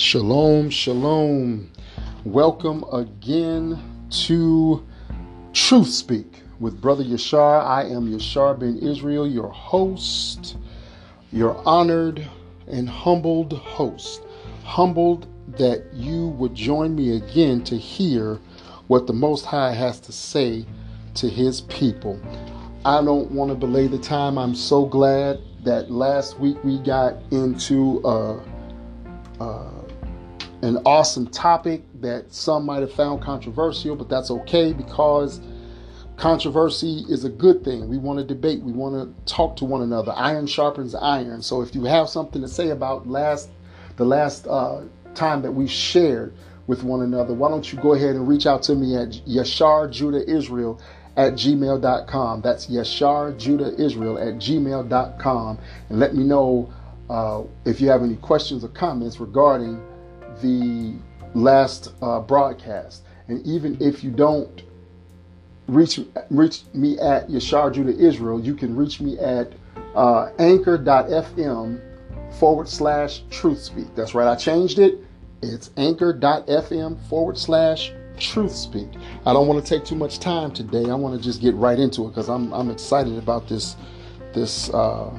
Shalom, shalom. Welcome again to Truth Speak with Brother Yashar. I am Yashar Ben Israel, your host, your honored and humbled host. Humbled that you would join me again to hear what the Most High has to say to his people. I don't want to belay the time. I'm so glad that last week we got into uh, uh, an awesome topic that some might have found controversial, but that's okay because controversy is a good thing. We want to debate, we want to talk to one another. Iron sharpens iron. So if you have something to say about last the last uh, time that we shared with one another, why don't you go ahead and reach out to me at Yashar Judah Israel at gmail.com. That's Yashar Judah Israel at gmail.com. And let me know uh, if you have any questions or comments regarding the last uh, broadcast. And even if you don't reach reach me at Yashar Judah Israel, you can reach me at uh, anchor.fm forward slash truth speak. That's right, I changed it. It's anchor.fm forward slash truth speak. I don't want to take too much time today. I want to just get right into it because I'm I'm excited about this this uh,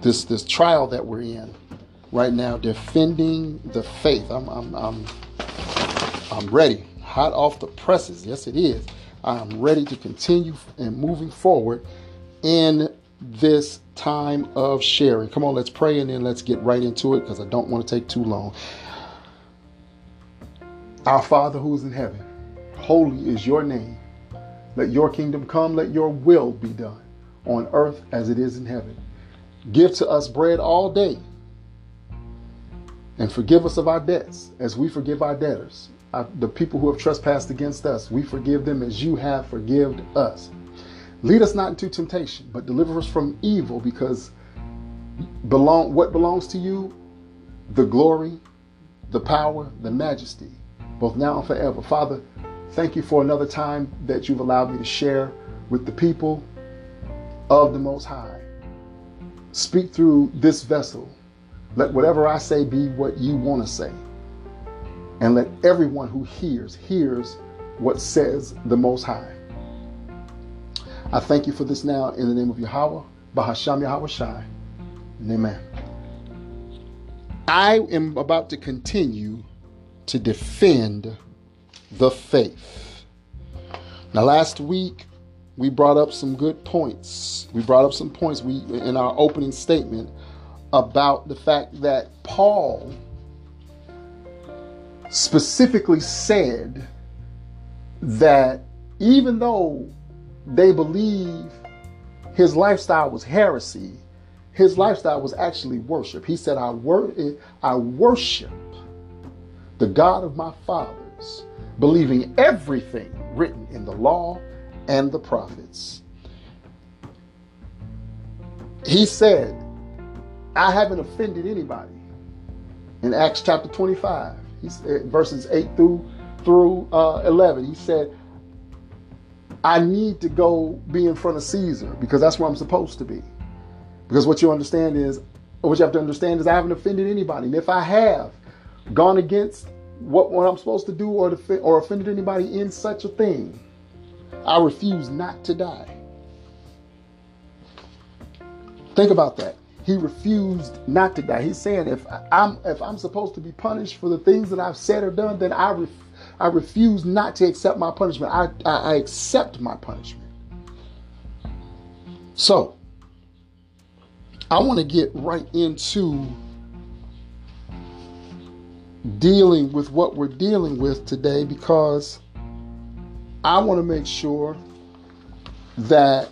this this trial that we're in right now, defending the faith. I'm I'm I'm I'm ready, hot off the presses. Yes, it is. I'm ready to continue and moving forward in this time of sharing. Come on, let's pray and then let's get right into it because I don't want to take too long. Our Father who is in heaven, holy is your name. Let your kingdom come, let your will be done on earth as it is in heaven. Give to us bread all day and forgive us of our debts as we forgive our debtors. Our, the people who have trespassed against us, we forgive them as you have forgiven us. Lead us not into temptation, but deliver us from evil because belong what belongs to you, the glory, the power, the majesty both now and forever. Father, thank you for another time that you've allowed me to share with the people of the Most High. Speak through this vessel. Let whatever I say be what you want to say. And let everyone who hears, hears what says the Most High. I thank you for this now in the name of Yahweh, Bahasham Yahweh Shai, and amen. I am about to continue to defend the faith. Now, last week we brought up some good points. We brought up some points we in our opening statement about the fact that Paul specifically said that even though they believe his lifestyle was heresy, his lifestyle was actually worship. He said, I, wor- I worship the God of my fathers, believing everything written in the law and the prophets. He said, I haven't offended anybody. In Acts chapter 25, he said, verses 8 through through uh, 11, he said, I need to go be in front of Caesar because that's where I'm supposed to be. Because what you understand is, what you have to understand is, I haven't offended anybody. And if I have gone against what, what I'm supposed to do or, to, or offended anybody in such a thing, I refuse not to die. Think about that. He refused not to die. He's saying if I'm if I'm supposed to be punished for the things that I've said or done, then I ref, I refuse not to accept my punishment. I, I, I accept my punishment. So I want to get right into dealing with what we're dealing with today because I want to make sure that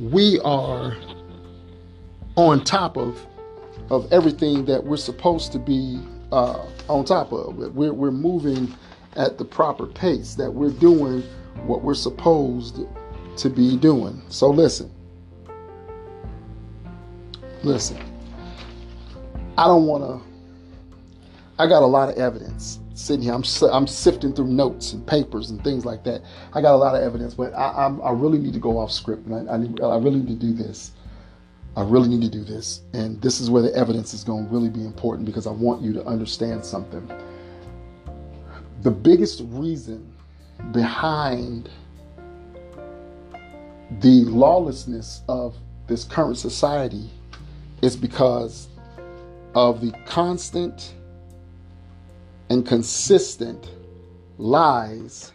we are on top of of everything that we're supposed to be uh, on top of. We're, we're moving at the proper pace, that we're doing what we're supposed to be doing. So listen. Listen. I don't want to. I got a lot of evidence sitting here. I'm I'm sifting through notes and papers and things like that. I got a lot of evidence, but I I'm, i really need to go off script, and I I, need, I really need to do this. I really need to do this. And this is where the evidence is going to really be important because I want you to understand something. The biggest reason behind the lawlessness of this current society is because of the constant and consistent lies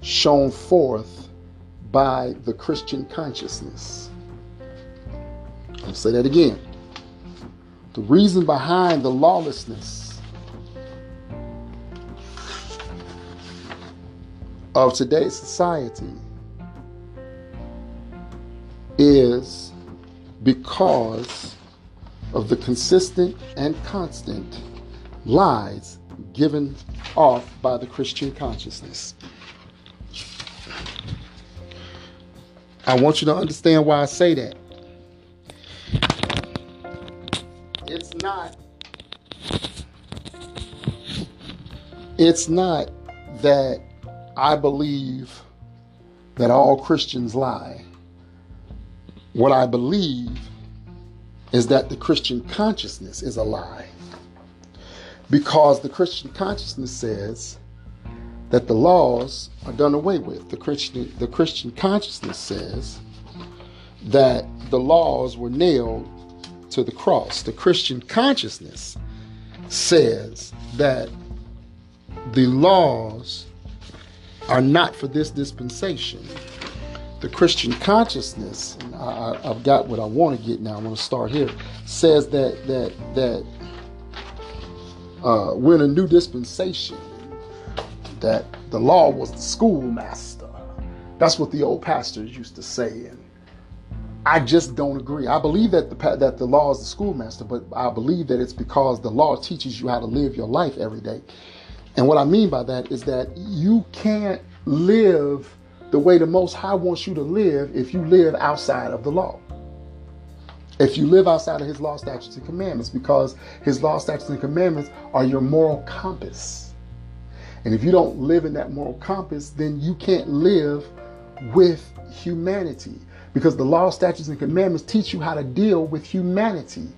shown forth by the Christian consciousness. I'll say that again. The reason behind the lawlessness of today's society is because of the consistent and constant lies given off by the Christian consciousness. I want you to understand why I say that. It's not it's not that I believe that all Christians lie. What I believe is that the Christian consciousness is a lie. Because the Christian consciousness says that the laws are done away with. The Christian, the Christian consciousness says that the laws were nailed to the cross. The Christian consciousness says that the laws are not for this dispensation. The Christian consciousness, I, have got what I want to get now. I want to start here. Says that that that uh, we're in a new dispensation that the law was the schoolmaster. That's what the old pastors used to say. And I just don't agree. I believe that the, that the law is the schoolmaster, but I believe that it's because the law teaches you how to live your life every day. And what I mean by that is that you can't live the way the Most High wants you to live if you live outside of the law. If you live outside of His law, statutes, and commandments, because His law, statutes, and commandments are your moral compass. And if you don't live in that moral compass, then you can't live with humanity because the law, statutes, and commandments teach you how to deal with humanity,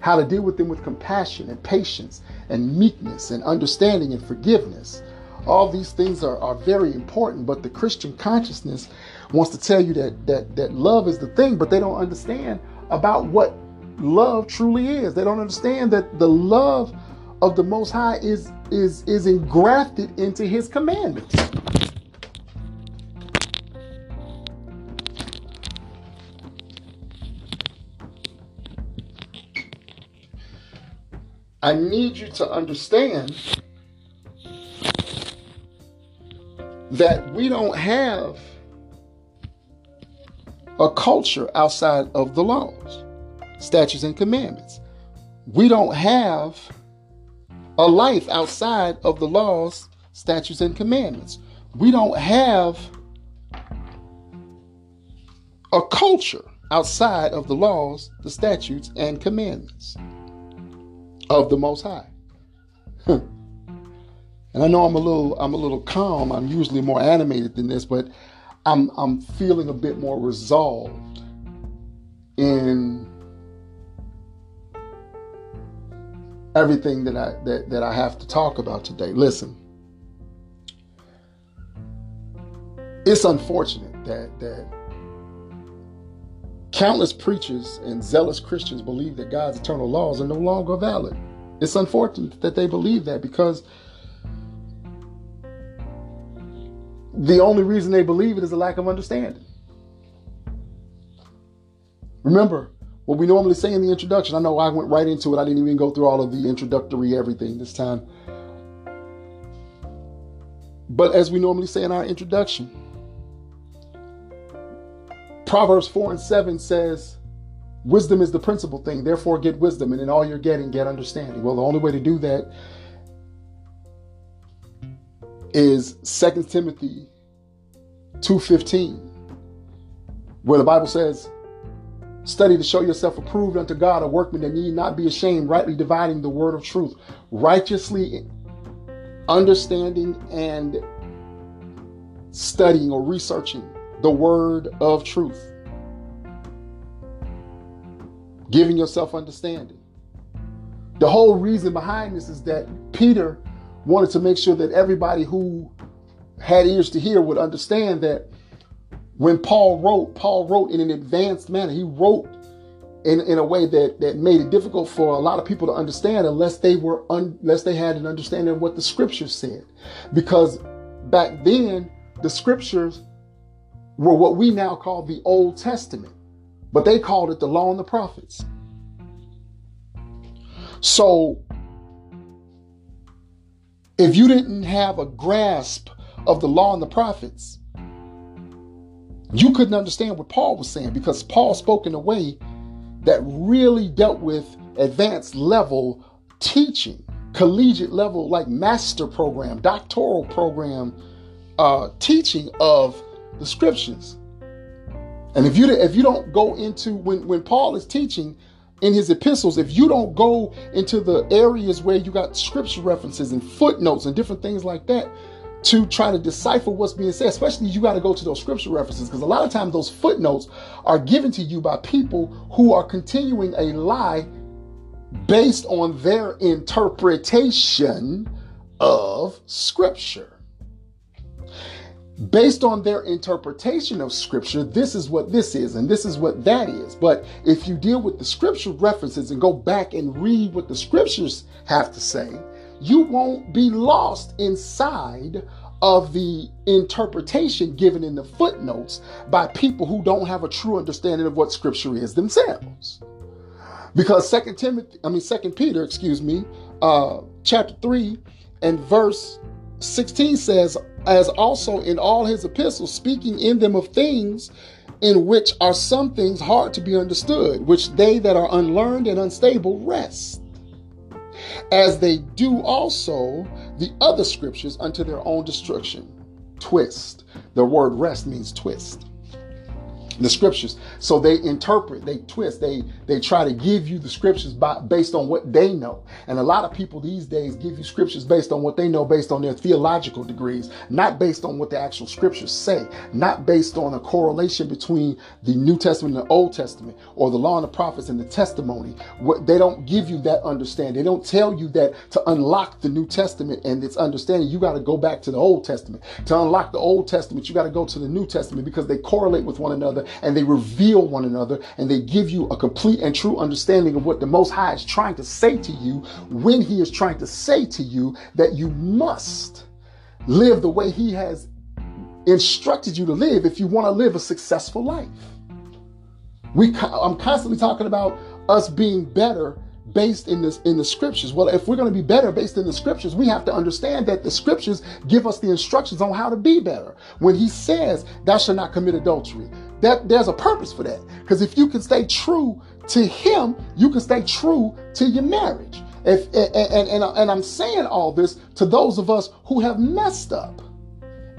how to deal with them with compassion and patience and meekness and understanding and forgiveness. All these things are, are very important, but the Christian consciousness wants to tell you that, that, that love is the thing, but they don't understand about what love truly is. They don't understand that the love of the Most High is is is engrafted into His commandments. I need you to understand that we don't have a culture outside of the laws, statutes, and commandments. We don't have a life outside of the laws, statutes, and commandments. We don't have a culture outside of the laws, the statutes, and commandments of the Most High. and I know I'm a little I'm a little calm. I'm usually more animated than this, but I'm I'm feeling a bit more resolved in everything that I that, that I have to talk about today. Listen. It's unfortunate that that countless preachers and zealous Christians believe that God's eternal laws are no longer valid. It's unfortunate that they believe that because the only reason they believe it is a lack of understanding. Remember, what we normally say in the introduction. I know I went right into it. I didn't even go through all of the introductory everything this time. But as we normally say in our introduction, Proverbs 4 and 7 says, Wisdom is the principal thing, therefore get wisdom, and in all you're getting, get understanding. Well, the only way to do that is 2 Timothy 2.15, where the Bible says, Study to show yourself approved unto God, a workman that need not be ashamed, rightly dividing the word of truth, righteously understanding and studying or researching the word of truth. giving yourself understanding. The whole reason behind this is that Peter wanted to make sure that everybody who had ears to hear would understand that when Paul wrote, Paul wrote in an advanced manner. He wrote in, in a way that, that made it difficult for a lot of people to understand unless they were un, unless they had an understanding of what the scriptures said. Because back then, the scriptures were what we now call the Old Testament, but they called it the law and the prophets. So if you didn't have a grasp of the law and the prophets, you couldn't understand what Paul was saying because Paul spoke in a way that really dealt with advanced level teaching, collegiate level, like master program, doctoral program uh, teaching of the scriptures. And if you if you don't go into when when Paul is teaching in his epistles, if you don't go into the areas where you got scripture references and footnotes and different things like that, to try to decipher what's being said, especially you got to go to those scripture references because a lot of times those footnotes are given to you by people who are continuing a lie based on their interpretation of scripture. Based on their interpretation of scripture, this is what this is and this is what that is. But if you deal with the scripture references and go back and read what the scriptures have to say, you won't be lost inside of the interpretation given in the footnotes by people who don't have a true understanding of what scripture is themselves. Because Second Timothy, I mean Second Peter, excuse me, uh, chapter 3 and verse 16 says, as also in all his epistles, speaking in them of things in which are some things hard to be understood, which they that are unlearned and unstable wrest as they do also the other scriptures unto their own destruction. Twist. The word wrest means twist the scriptures. So they interpret they twist they they try to give you the scriptures by, based on what they know. And a lot of people these days give you scriptures based on what they know based on their theological degrees not based on what the actual scriptures say not based on a correlation between the new testament and the old testament or the law and the prophets and the testimony. What they don't give you that understanding. They don't tell you that to unlock the new testament and its understanding you got to go back to the old testament. To unlock the old testament you got to go to the new testament because they correlate with one another and they reveal one another and they give you a complete and true understanding of what the Most High is trying to say to you when He is trying to say to you that you must live the way He has instructed you to live if you want to live a successful life. We, I'm constantly talking about us being better based in this in the scriptures. Well, if we're going to be better based in the scriptures, we have to understand that the scriptures give us the instructions on how to be better. When he says, "Thou shalt not commit adultery," that there's a purpose for that. Because if you can stay true to him, you can stay true to your marriage. If and, and, and, and I'm saying all this to those of us who have messed up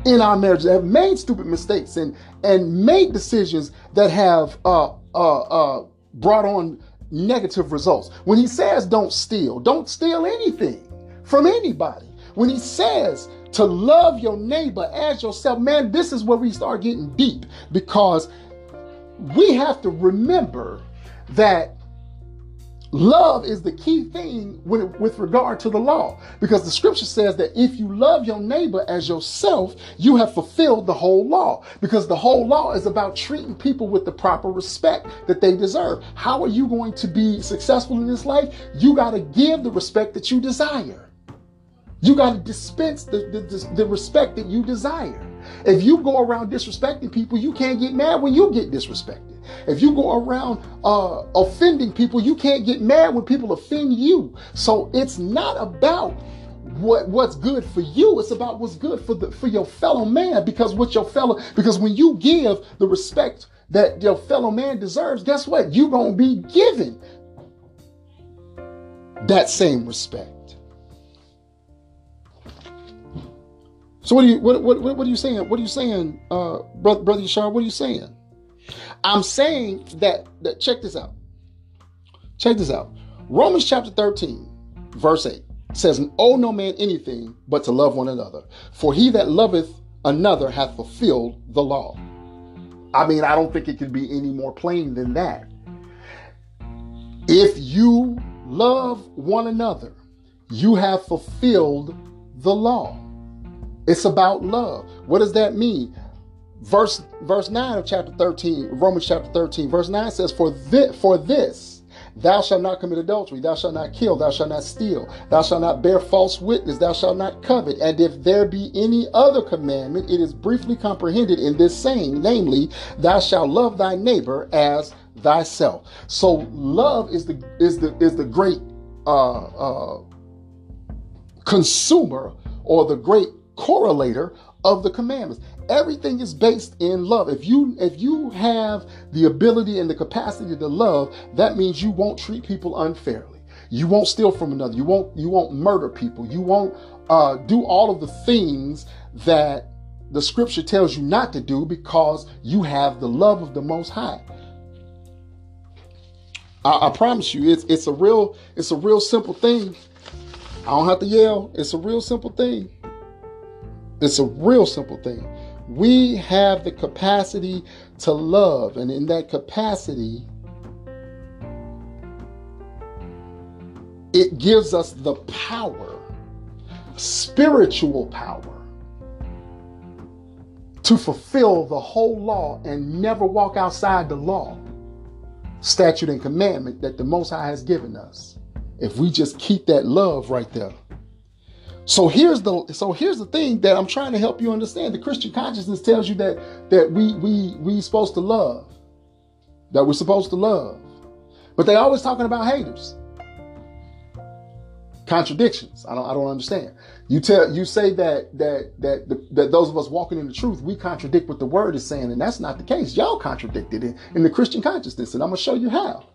in our marriage, that have made stupid mistakes and and made decisions that have uh, uh, uh, brought on negative results. When he says don't steal, don't steal anything from anybody. When he says to love your neighbor as yourself, man, this is where we start getting deep because we have to remember that Love is the key thing with, with regard to the law because the scripture says that if you love your neighbor as yourself, you have fulfilled the whole law because the whole law is about treating people with the proper respect that they deserve. How are you going to be successful in this life? You got to give the respect that you desire. You got to dispense the, the, the respect that you desire. If you go around disrespecting people, you can't get mad when you get disrespected. If you go around uh, offending people, you can't get mad when people offend you. So it's not about what what's good for you. It's about what's good for the for your fellow man. Because what your fellow because when you give the respect that your fellow man deserves, guess what? You're gonna be given that same respect. So what are you what what what are you saying? What are you saying, uh, brother brother Yashar? What are you saying? I'm saying that, that check this out. Check this out. Romans chapter 13, verse 8 says, Owe no man anything but to love one another. For he that loveth another hath fulfilled the law. I mean, I don't think it could be any more plain than that. If you love one another, you have fulfilled the law. It's about love. What does that mean? Verse verse 9 of chapter 13, Romans chapter 13, verse 9 says, For this, for this Thou shalt not commit adultery. Thou shalt not kill. Thou shalt not steal. Thou shalt not bear false witness. Thou shalt not covet. And if there be any other commandment, it is briefly comprehended in this saying, namely, Thou shalt love thy neighbor as thyself. So love is the is the is the great uh, uh, consumer or the great correlator of the commandments. Everything is based in love. If you if you have the ability and the capacity to love, that means you won't treat people unfairly. You won't steal from another. You won't you won't murder people. You won't uh, do all of the things that the scripture tells you not to do because you have the love of the Most High. I, I promise you, it's it's a real it's a real simple thing. I don't have to yell. It's a real simple thing. It's a real simple thing. We have the capacity to love, and in that capacity, it gives us the power, spiritual power, to fulfill the whole law and never walk outside the law, statute, and commandment that the Most High has given us. If we just keep that love right there. So here's the so here's the thing that I'm trying to help you understand. The Christian consciousness tells you that that we we we supposed to love, that we're supposed to love, but they always talking about haters, contradictions. I don't I don't understand. You tell you say that that that the, that those of us walking in the truth we contradict what the word is saying, and that's not the case. Y'all contradicted it in the Christian consciousness, and I'm gonna show you how.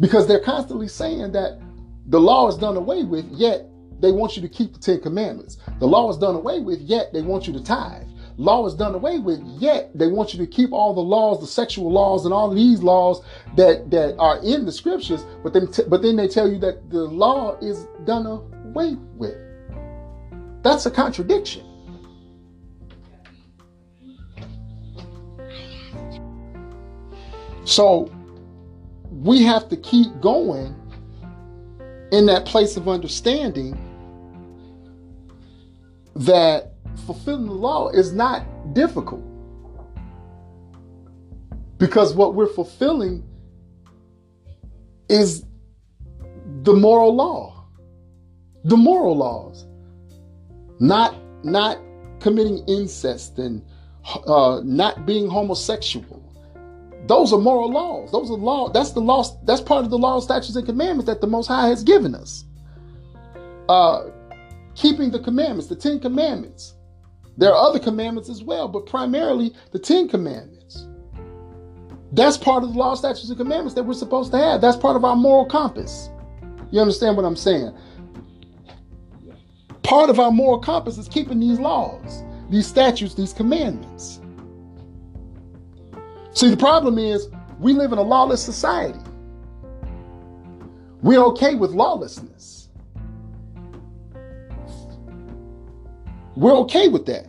Because they're constantly saying that the law is done away with, yet they want you to keep the Ten Commandments. The law is done away with, yet they want you to tithe. Law is done away with, yet they want you to keep all the laws, the sexual laws, and all these laws that that are in the scriptures. But then, t- but then they tell you that the law is done away with. That's a contradiction. So we have to keep going in that place of understanding that fulfilling the law is not difficult. Because what we're fulfilling is the moral law. The moral laws. Not not committing incest and uh, not being homosexual. Those are moral laws. Those are law. That's the law. That's part of the law, statutes, and commandments that the Most High has given us. Uh, keeping the commandments, the Ten Commandments. There are other commandments as well, but primarily the Ten Commandments. That's part of the law, statutes, and commandments that we're supposed to have. That's part of our moral compass. You understand what I'm saying? Part of our moral compass is keeping these laws, these statutes, these commandments. See, the problem is we live in a lawless society. We're okay with lawlessness. We're okay with that.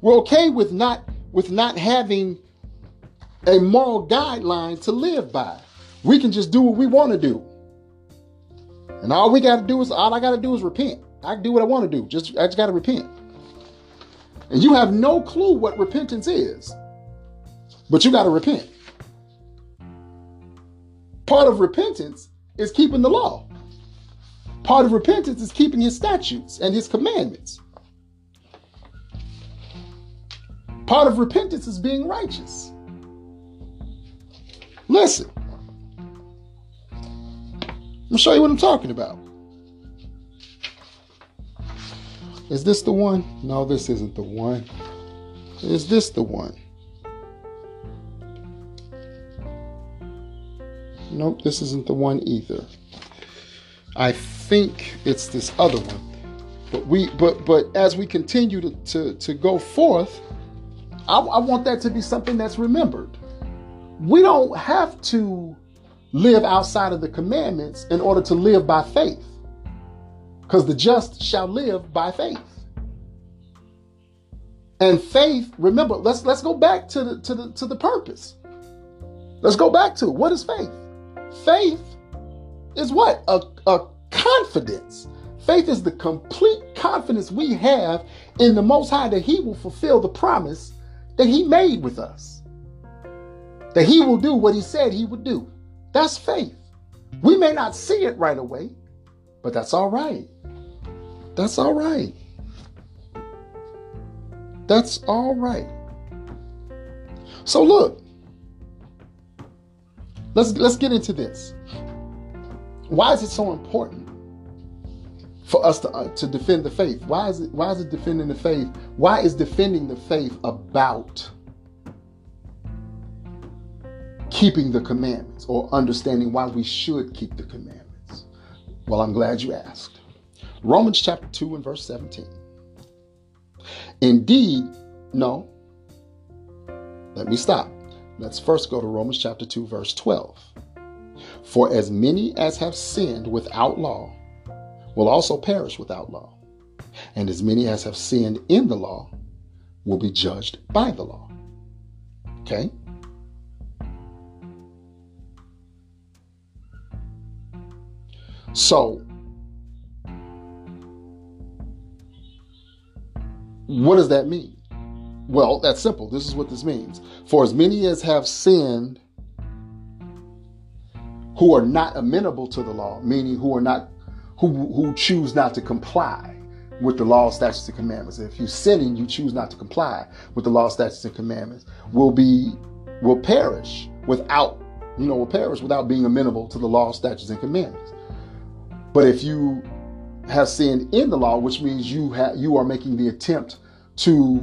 We're okay with not with not having a moral guideline to live by. We can just do what we want to do. And all we got to do is all I got to do is repent. I can do what I want to do. Just I just got to repent. And you have no clue what repentance is. But you got to repent. Part of repentance is keeping the law. Part of repentance is keeping his statutes and his commandments. Part of repentance is being righteous. Listen. I'm show you what I'm talking about. Is this the one? No, this isn't the one. Is this the one? Nope, this isn't the one either. I think it's this other one. But we but but as we continue to, to, to go forth, I, I want that to be something that's remembered. We don't have to live outside of the commandments in order to live by faith. Because the just shall live by faith. And faith, remember, let's let's go back to the to the to the purpose. Let's go back to it. What is faith? Faith is what? A, a confidence. Faith is the complete confidence we have in the Most High that He will fulfill the promise that He made with us. That He will do what He said He would do. That's faith. We may not see it right away, but that's all right. That's all right. That's all right. So look, let's let's get into this. Why is it so important for us to uh, to defend the faith? Why is it why is it defending the faith? Why is defending the faith about keeping the commandments or understanding why we should keep the commandments? Well, I'm glad you asked. Romans chapter 2 and verse 17. Indeed, no. Let me stop. Let's first go to Romans chapter 2, verse 12. For as many as have sinned without law will also perish without law, and as many as have sinned in the law will be judged by the law. Okay? So, what does that mean? Well, that's simple. This is what this means. For as many as have sinned who are not amenable to the law, meaning who are not who who choose not to comply with the law, statutes, and commandments. If you sin and you choose not to comply with the law, statutes, and commandments, will be will perish without you know will perish without being amenable to the law, statutes, and commandments. But if you have sinned in the law, which means you have you are making the attempt to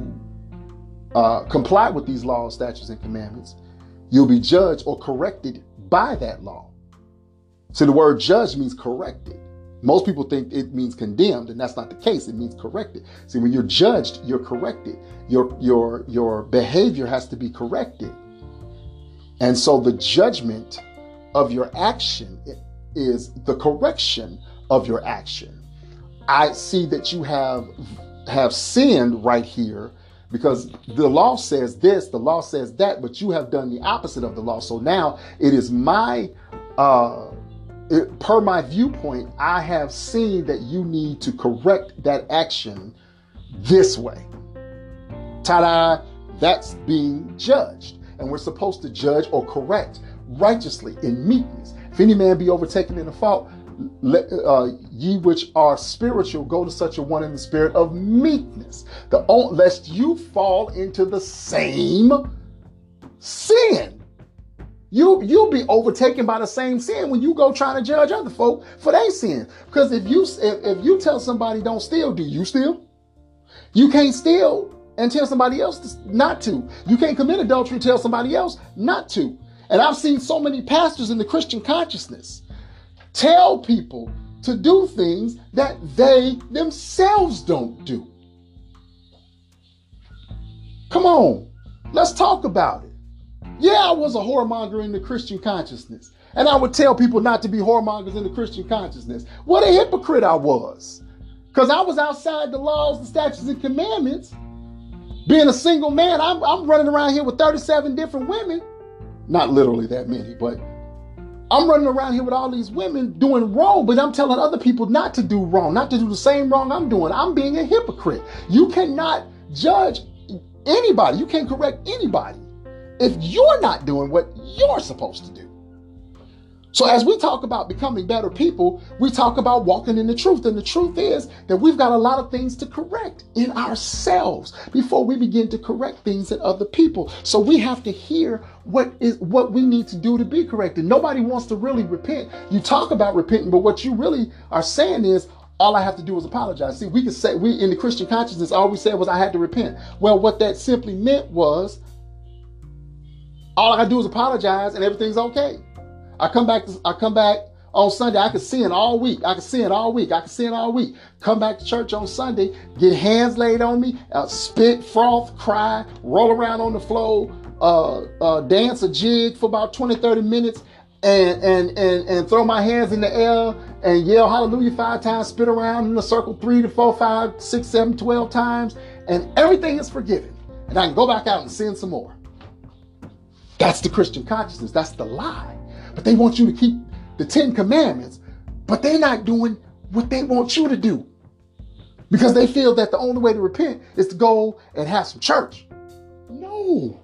uh, comply with these laws, statutes, and commandments, you'll be judged or corrected by that law. So the word judge means corrected. Most people think it means condemned, and that's not the case. It means corrected. See, when you're judged, you're corrected. Your your your behavior has to be corrected. And so the judgment of your action is the correction of your action. I see that you have have sinned right here because the law says this, the law says that, but you have done the opposite of the law. So now it is my, uh, it, per my viewpoint, I have seen that you need to correct that action this way. Ta da! That's being judged. And we're supposed to judge or correct righteously in meekness. If any man be overtaken in a fault, let, uh, ye which are spiritual go to such a one in the spirit of meekness, the, lest you fall into the same sin. You you'll be overtaken by the same sin when you go trying to judge other folk for their sin. Because if you if, if you tell somebody don't steal, do you steal? You can't steal and tell somebody else not to. You can't commit adultery and tell somebody else not to. And I've seen so many pastors in the Christian consciousness tell people to do things that they themselves don't do. Come on, let's talk about it. Yeah, I was a whoremonger in the Christian consciousness. And I would tell people not to be whoremongers in the Christian consciousness. What a hypocrite I was. Because I was outside the laws, the statutes, and commandments. Being a single man, I'm, I'm running around here with 37 different women. Not literally that many, but I'm running around here with all these women doing wrong, but I'm telling other people not to do wrong, not to do the same wrong I'm doing. I'm being a hypocrite. You cannot judge anybody, you can't correct anybody if you're not doing what you're supposed to do. So, as we talk about becoming better people, we talk about walking in the truth. And the truth is that we've got a lot of things to correct in ourselves before we begin to correct things in other people. So, we have to hear what is what we need to do to be corrected. Nobody wants to really repent. You talk about repenting, but what you really are saying is, all I have to do is apologize. See, we could say we in the Christian consciousness, all we said was I had to repent. Well, what that simply meant was all I gotta do is apologize and everything's okay. I come back. To, I come back on Sunday. I can sin all week. I can sin all week. I can sin all week. Come back to church on Sunday. Get hands laid on me. Uh, spit, froth, cry, roll around on the floor, uh, uh, dance a jig for about 20, 30 minutes, and and and and throw my hands in the air and yell hallelujah five times. Spit around in a circle three to four, five, six, seven, twelve times, and everything is forgiven. And I can go back out and sin some more. That's the Christian consciousness. That's the lie. But they want you to keep the Ten Commandments, but they're not doing what they want you to do because they feel that the only way to repent is to go and have some church. No.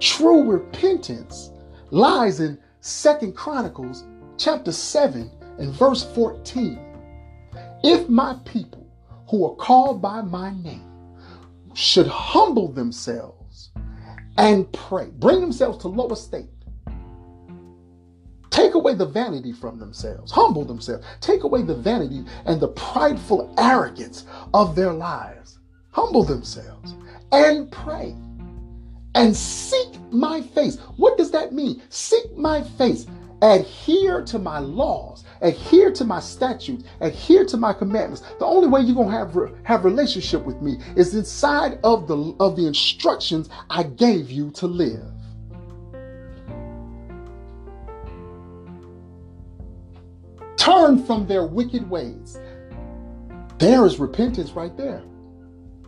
True repentance lies in Second Chronicles chapter 7 and verse 14. If my people who are called by my name should humble themselves and pray, bring themselves to low estate, take away the vanity from themselves, humble themselves, take away the vanity and the prideful arrogance of their lives, humble themselves and pray. And seek my face. What does that mean? Seek my face. Adhere to my laws, adhere to my statutes, adhere to my commandments. The only way you're gonna have have relationship with me is inside of the of the instructions I gave you to live. Turn from their wicked ways. There is repentance right there.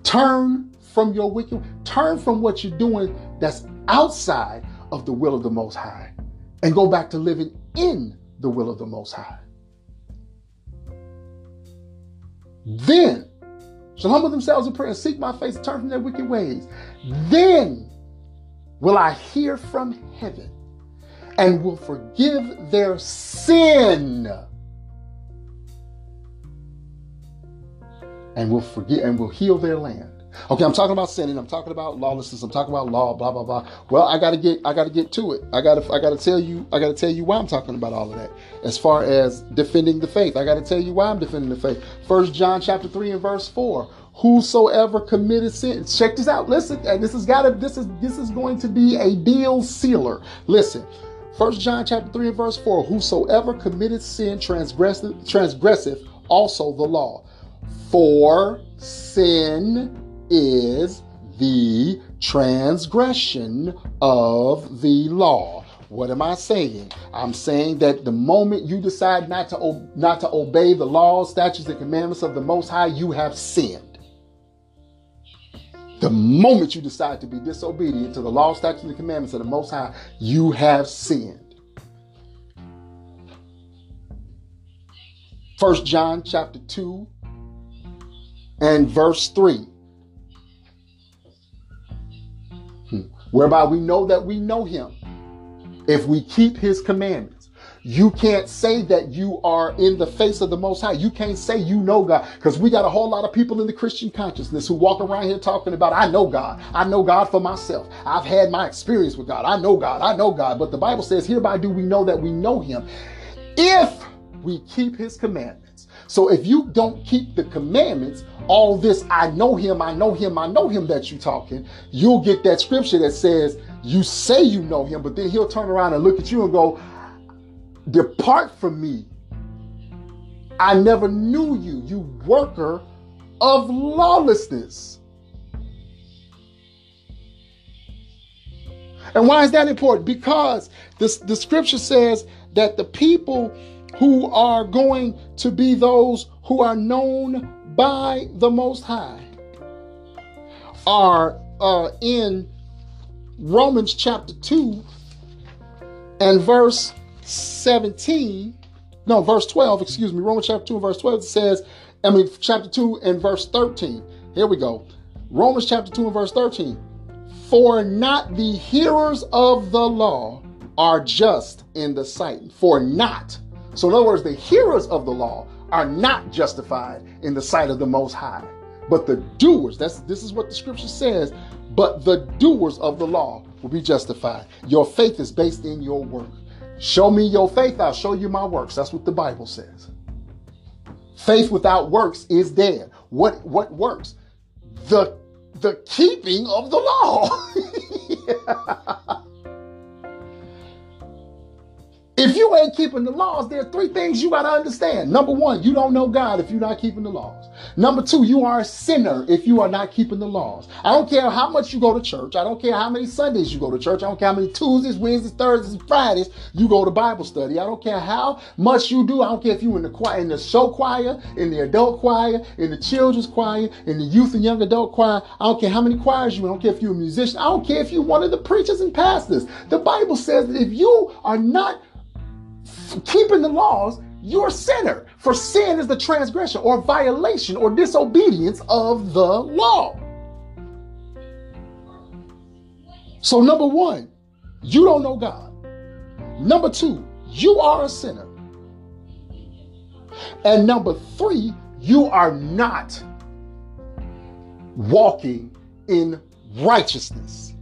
Turn from your wicked, turn from what you're doing that's outside of the will of the Most High and go back to living in the will of the Most High. Then shall humble themselves in prayer and seek my face, turn from their wicked ways. Then will I hear from heaven and will forgive their sin and will forgive and will heal their land. Okay, I'm talking about sinning. I'm talking about lawlessness. I'm talking about law. Blah blah blah. Well, I gotta get. I gotta get to it. I gotta. I gotta tell you. I gotta tell you why I'm talking about all of that. As far as defending the faith, I gotta tell you why I'm defending the faith. First John chapter three and verse four. Whosoever committed sin. Check this out. Listen, and this has gotta. This is this is going to be a deal sealer. Listen. First John chapter 3 and verse 4 Whosoever committed sin transgresseth, transgressive also the law. For sin is the transgression of the law. What am I saying? I'm saying that the moment you decide not to not to obey the laws, statutes, and commandments of the Most High, you have sinned. The moment you decide to be disobedient to the law, statutes, and commandments of the Most High, you have sinned. First John chapter 2 and verse 3. Whereby we know that we know him if we keep his commandments. You can't say that you are in the face of the Most High. You can't say you know God because we got a whole lot of people in the Christian consciousness who walk around here talking about, I know God. I know God for myself. I've had my experience with God. I know God. I know God. But the Bible says, hereby do we know that we know him if we keep his commandments. So if you don't keep the commandments, all this, I know him, I know him, I know him that you're talking, you'll get that scripture that says, you say you know him, but then he'll turn around and look at you and go, Depart from me. I never knew you, you worker of lawlessness. And why is that important? Because this, the scripture says that the people who are going to be those who are known by the Most High are uh, in Romans chapter 2 and verse 17. No, verse 12, excuse me. Romans chapter 2 and verse 12 says, I mean, chapter 2 and verse 13. Here we go. Romans chapter 2 and verse 13. For not the hearers of the law are just in the sight. For not. So, in other words, the hearers of the law are not justified in the sight of the Most High. But the doers, that's this is what the scripture says, but the doers of the law will be justified. Your faith is based in your work. Show me your faith, I'll show you my works. That's what the Bible says. Faith without works is dead. What what works? The the keeping of the law. If you ain't keeping the laws, there are three things you got to understand. Number one, you don't know God if you're not keeping the laws. Number two, you are a sinner if you are not keeping the laws. I don't care how much you go to church. I don't care how many Sundays you go to church. I don't care how many Tuesdays, Wednesdays, Thursdays, and Fridays you go to Bible study. I don't care how much you do. I don't care if you in the choir, in the show choir, in the adult choir, in the children's choir, in the youth and young adult choir. I don't care how many choirs you. I don't care if you're a musician. I don't care if you're one of the preachers and pastors. The Bible says that if you are not keeping the laws, you're a sinner. For sin is the transgression or violation or disobedience of the law. So, number one, you don't know God. Number two, you are a sinner. And number three, you are not walking in righteousness.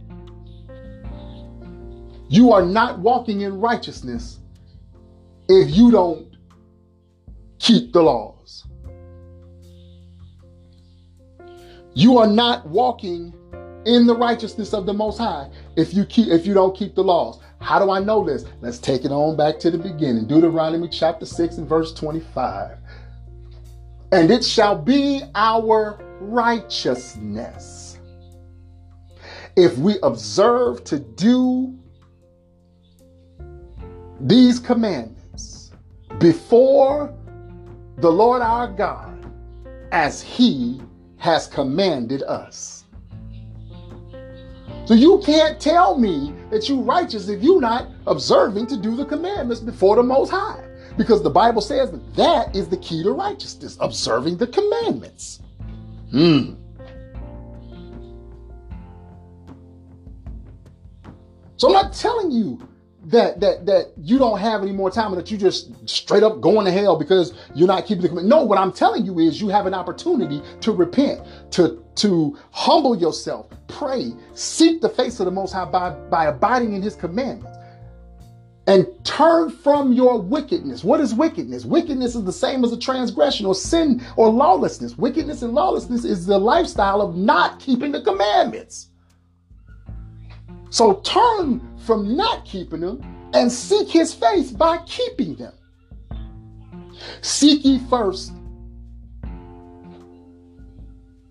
You are not walking in righteousness if you don't keep the laws. You are not walking in the righteousness of the most high if you keep if you don't keep the laws. How do I know this? Let's take it on back to the beginning. Deuteronomy chapter 6 and verse 25. And it shall be our righteousness if we observe to do these commandments before the Lord our God as he has commanded us. So you can't tell me that you're righteous if you're not observing to do the commandments before the Most High. Because the Bible says that that is the key to righteousness, observing the commandments. Hmm. So I'm not telling you that that that you don't have any more time and that you just straight up going to hell because you're not keeping the commandment. No, what I'm telling you is you have an opportunity to repent, to to humble yourself, pray, seek the face of the Most High by, by abiding in His commandments, and turn from your wickedness. What is wickedness? Wickedness is the same as a transgression or sin or lawlessness. Wickedness and lawlessness is the lifestyle of not keeping the commandments. So turn from not keeping them and seek his face by keeping them. Seek ye first.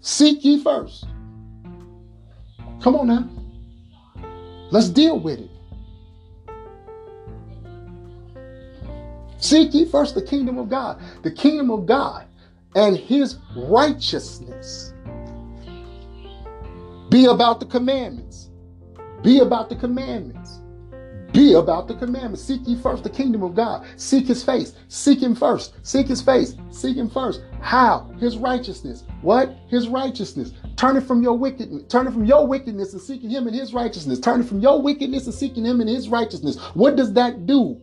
Seek ye first. Come on now. Let's deal with it. Seek ye first the kingdom of God, the kingdom of God and his righteousness. Be about the commandments. Be about the commandments. Be about the commandments. Seek ye first the kingdom of God. Seek his face. Seek him first. Seek his face. Seek him first. How? His righteousness. What? His righteousness. Turning from your wickedness. Turning from your wickedness and seeking him in his righteousness. Turning from your wickedness and seeking him in his righteousness. What does that do?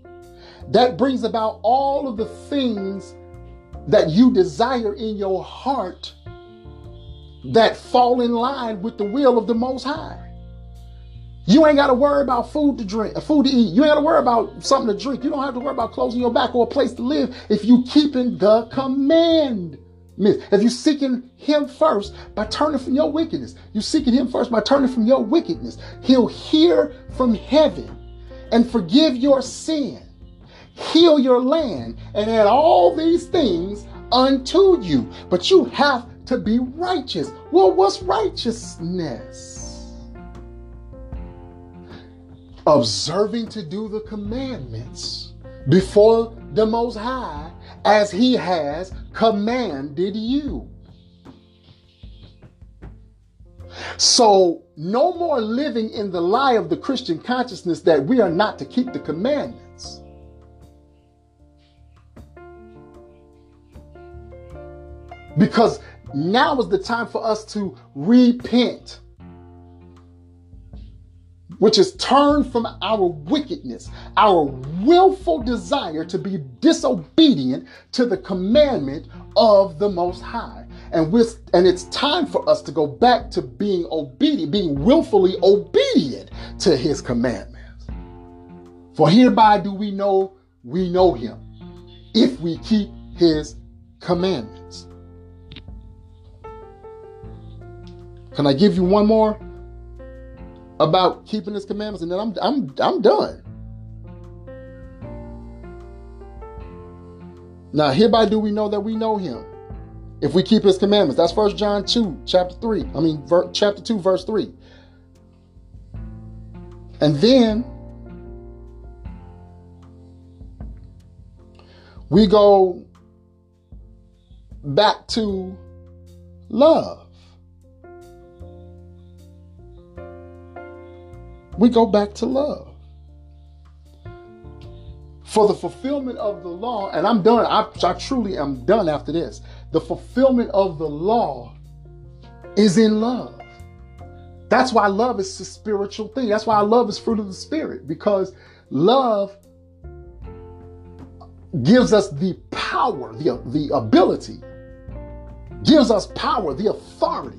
That brings about all of the things that you desire in your heart that fall in line with the will of the Most High. You ain't got to worry about food to drink, uh, food to eat. You ain't got to worry about something to drink. You don't have to worry about closing your back or a place to live if you keeping the commandments. If you seeking him first by turning from your wickedness, you seeking him first by turning from your wickedness. He'll hear from heaven and forgive your sin, heal your land, and add all these things unto you. But you have to be righteous. Well, what's righteousness? Observing to do the commandments before the Most High as He has commanded you. So, no more living in the lie of the Christian consciousness that we are not to keep the commandments. Because now is the time for us to repent which is turned from our wickedness, our willful desire to be disobedient to the commandment of the Most High. And with and it's time for us to go back to being obedient, being willfully obedient to his commandments. For hereby do we know we know him if we keep his commandments. Can I give you one more? About keeping his commandments, and then I'm I'm I'm done. Now hereby do we know that we know him if we keep his commandments. That's First John 2, chapter 3. I mean ver- chapter 2, verse 3. And then we go back to love. We go back to love. For the fulfillment of the law, and I'm done, I, I truly am done after this. The fulfillment of the law is in love. That's why love is a spiritual thing. That's why love is fruit of the spirit, because love gives us the power, the, the ability, gives us power, the authority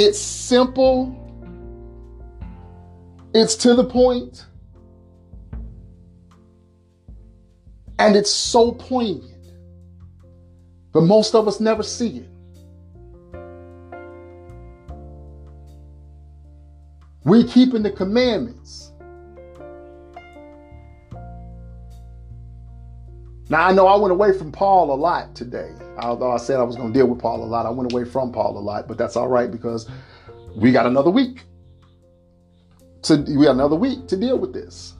It's simple. It's to the point, And it's so poignant. But most of us never see it. We keeping the commandments. Now I know I went away from Paul a lot today although I said I was going to deal with Paul a lot, I went away from Paul a lot, but that's all right because we got another week. So we got another week to deal with this.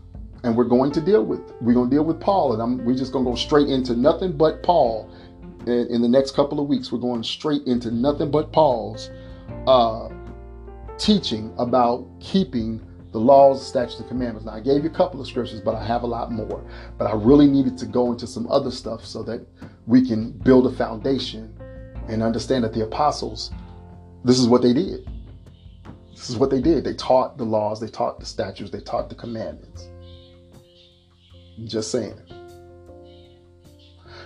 And we're going to deal with we're going to deal with Paul and I'm we're just going to go straight into nothing but Paul. In, in the next couple of weeks, we're going straight into nothing but Paul's uh, teaching about keeping the laws, statutes, and commandments. Now, I gave you a couple of scriptures, but I have a lot more. But I really needed to go into some other stuff so that we can build a foundation and understand that the apostles, this is what they did. This is what they did. They taught the laws, they taught the statutes, they taught the commandments. Just saying.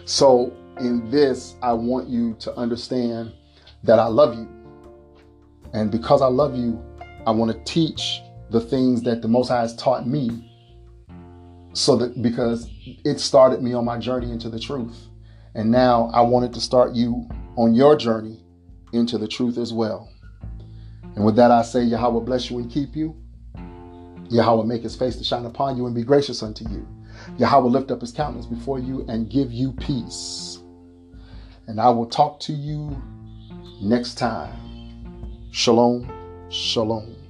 So, in this, I want you to understand that I love you. And because I love you, I want to teach the things that the Most High has taught me so that because it started me on my journey into the truth. And now I wanted to start you on your journey into the truth as well. And with that, I say, Yahweh bless you and keep you. Yahweh make his face to shine upon you and be gracious unto you. Yahweh lift up his countenance before you and give you peace. And I will talk to you next time. Shalom, shalom.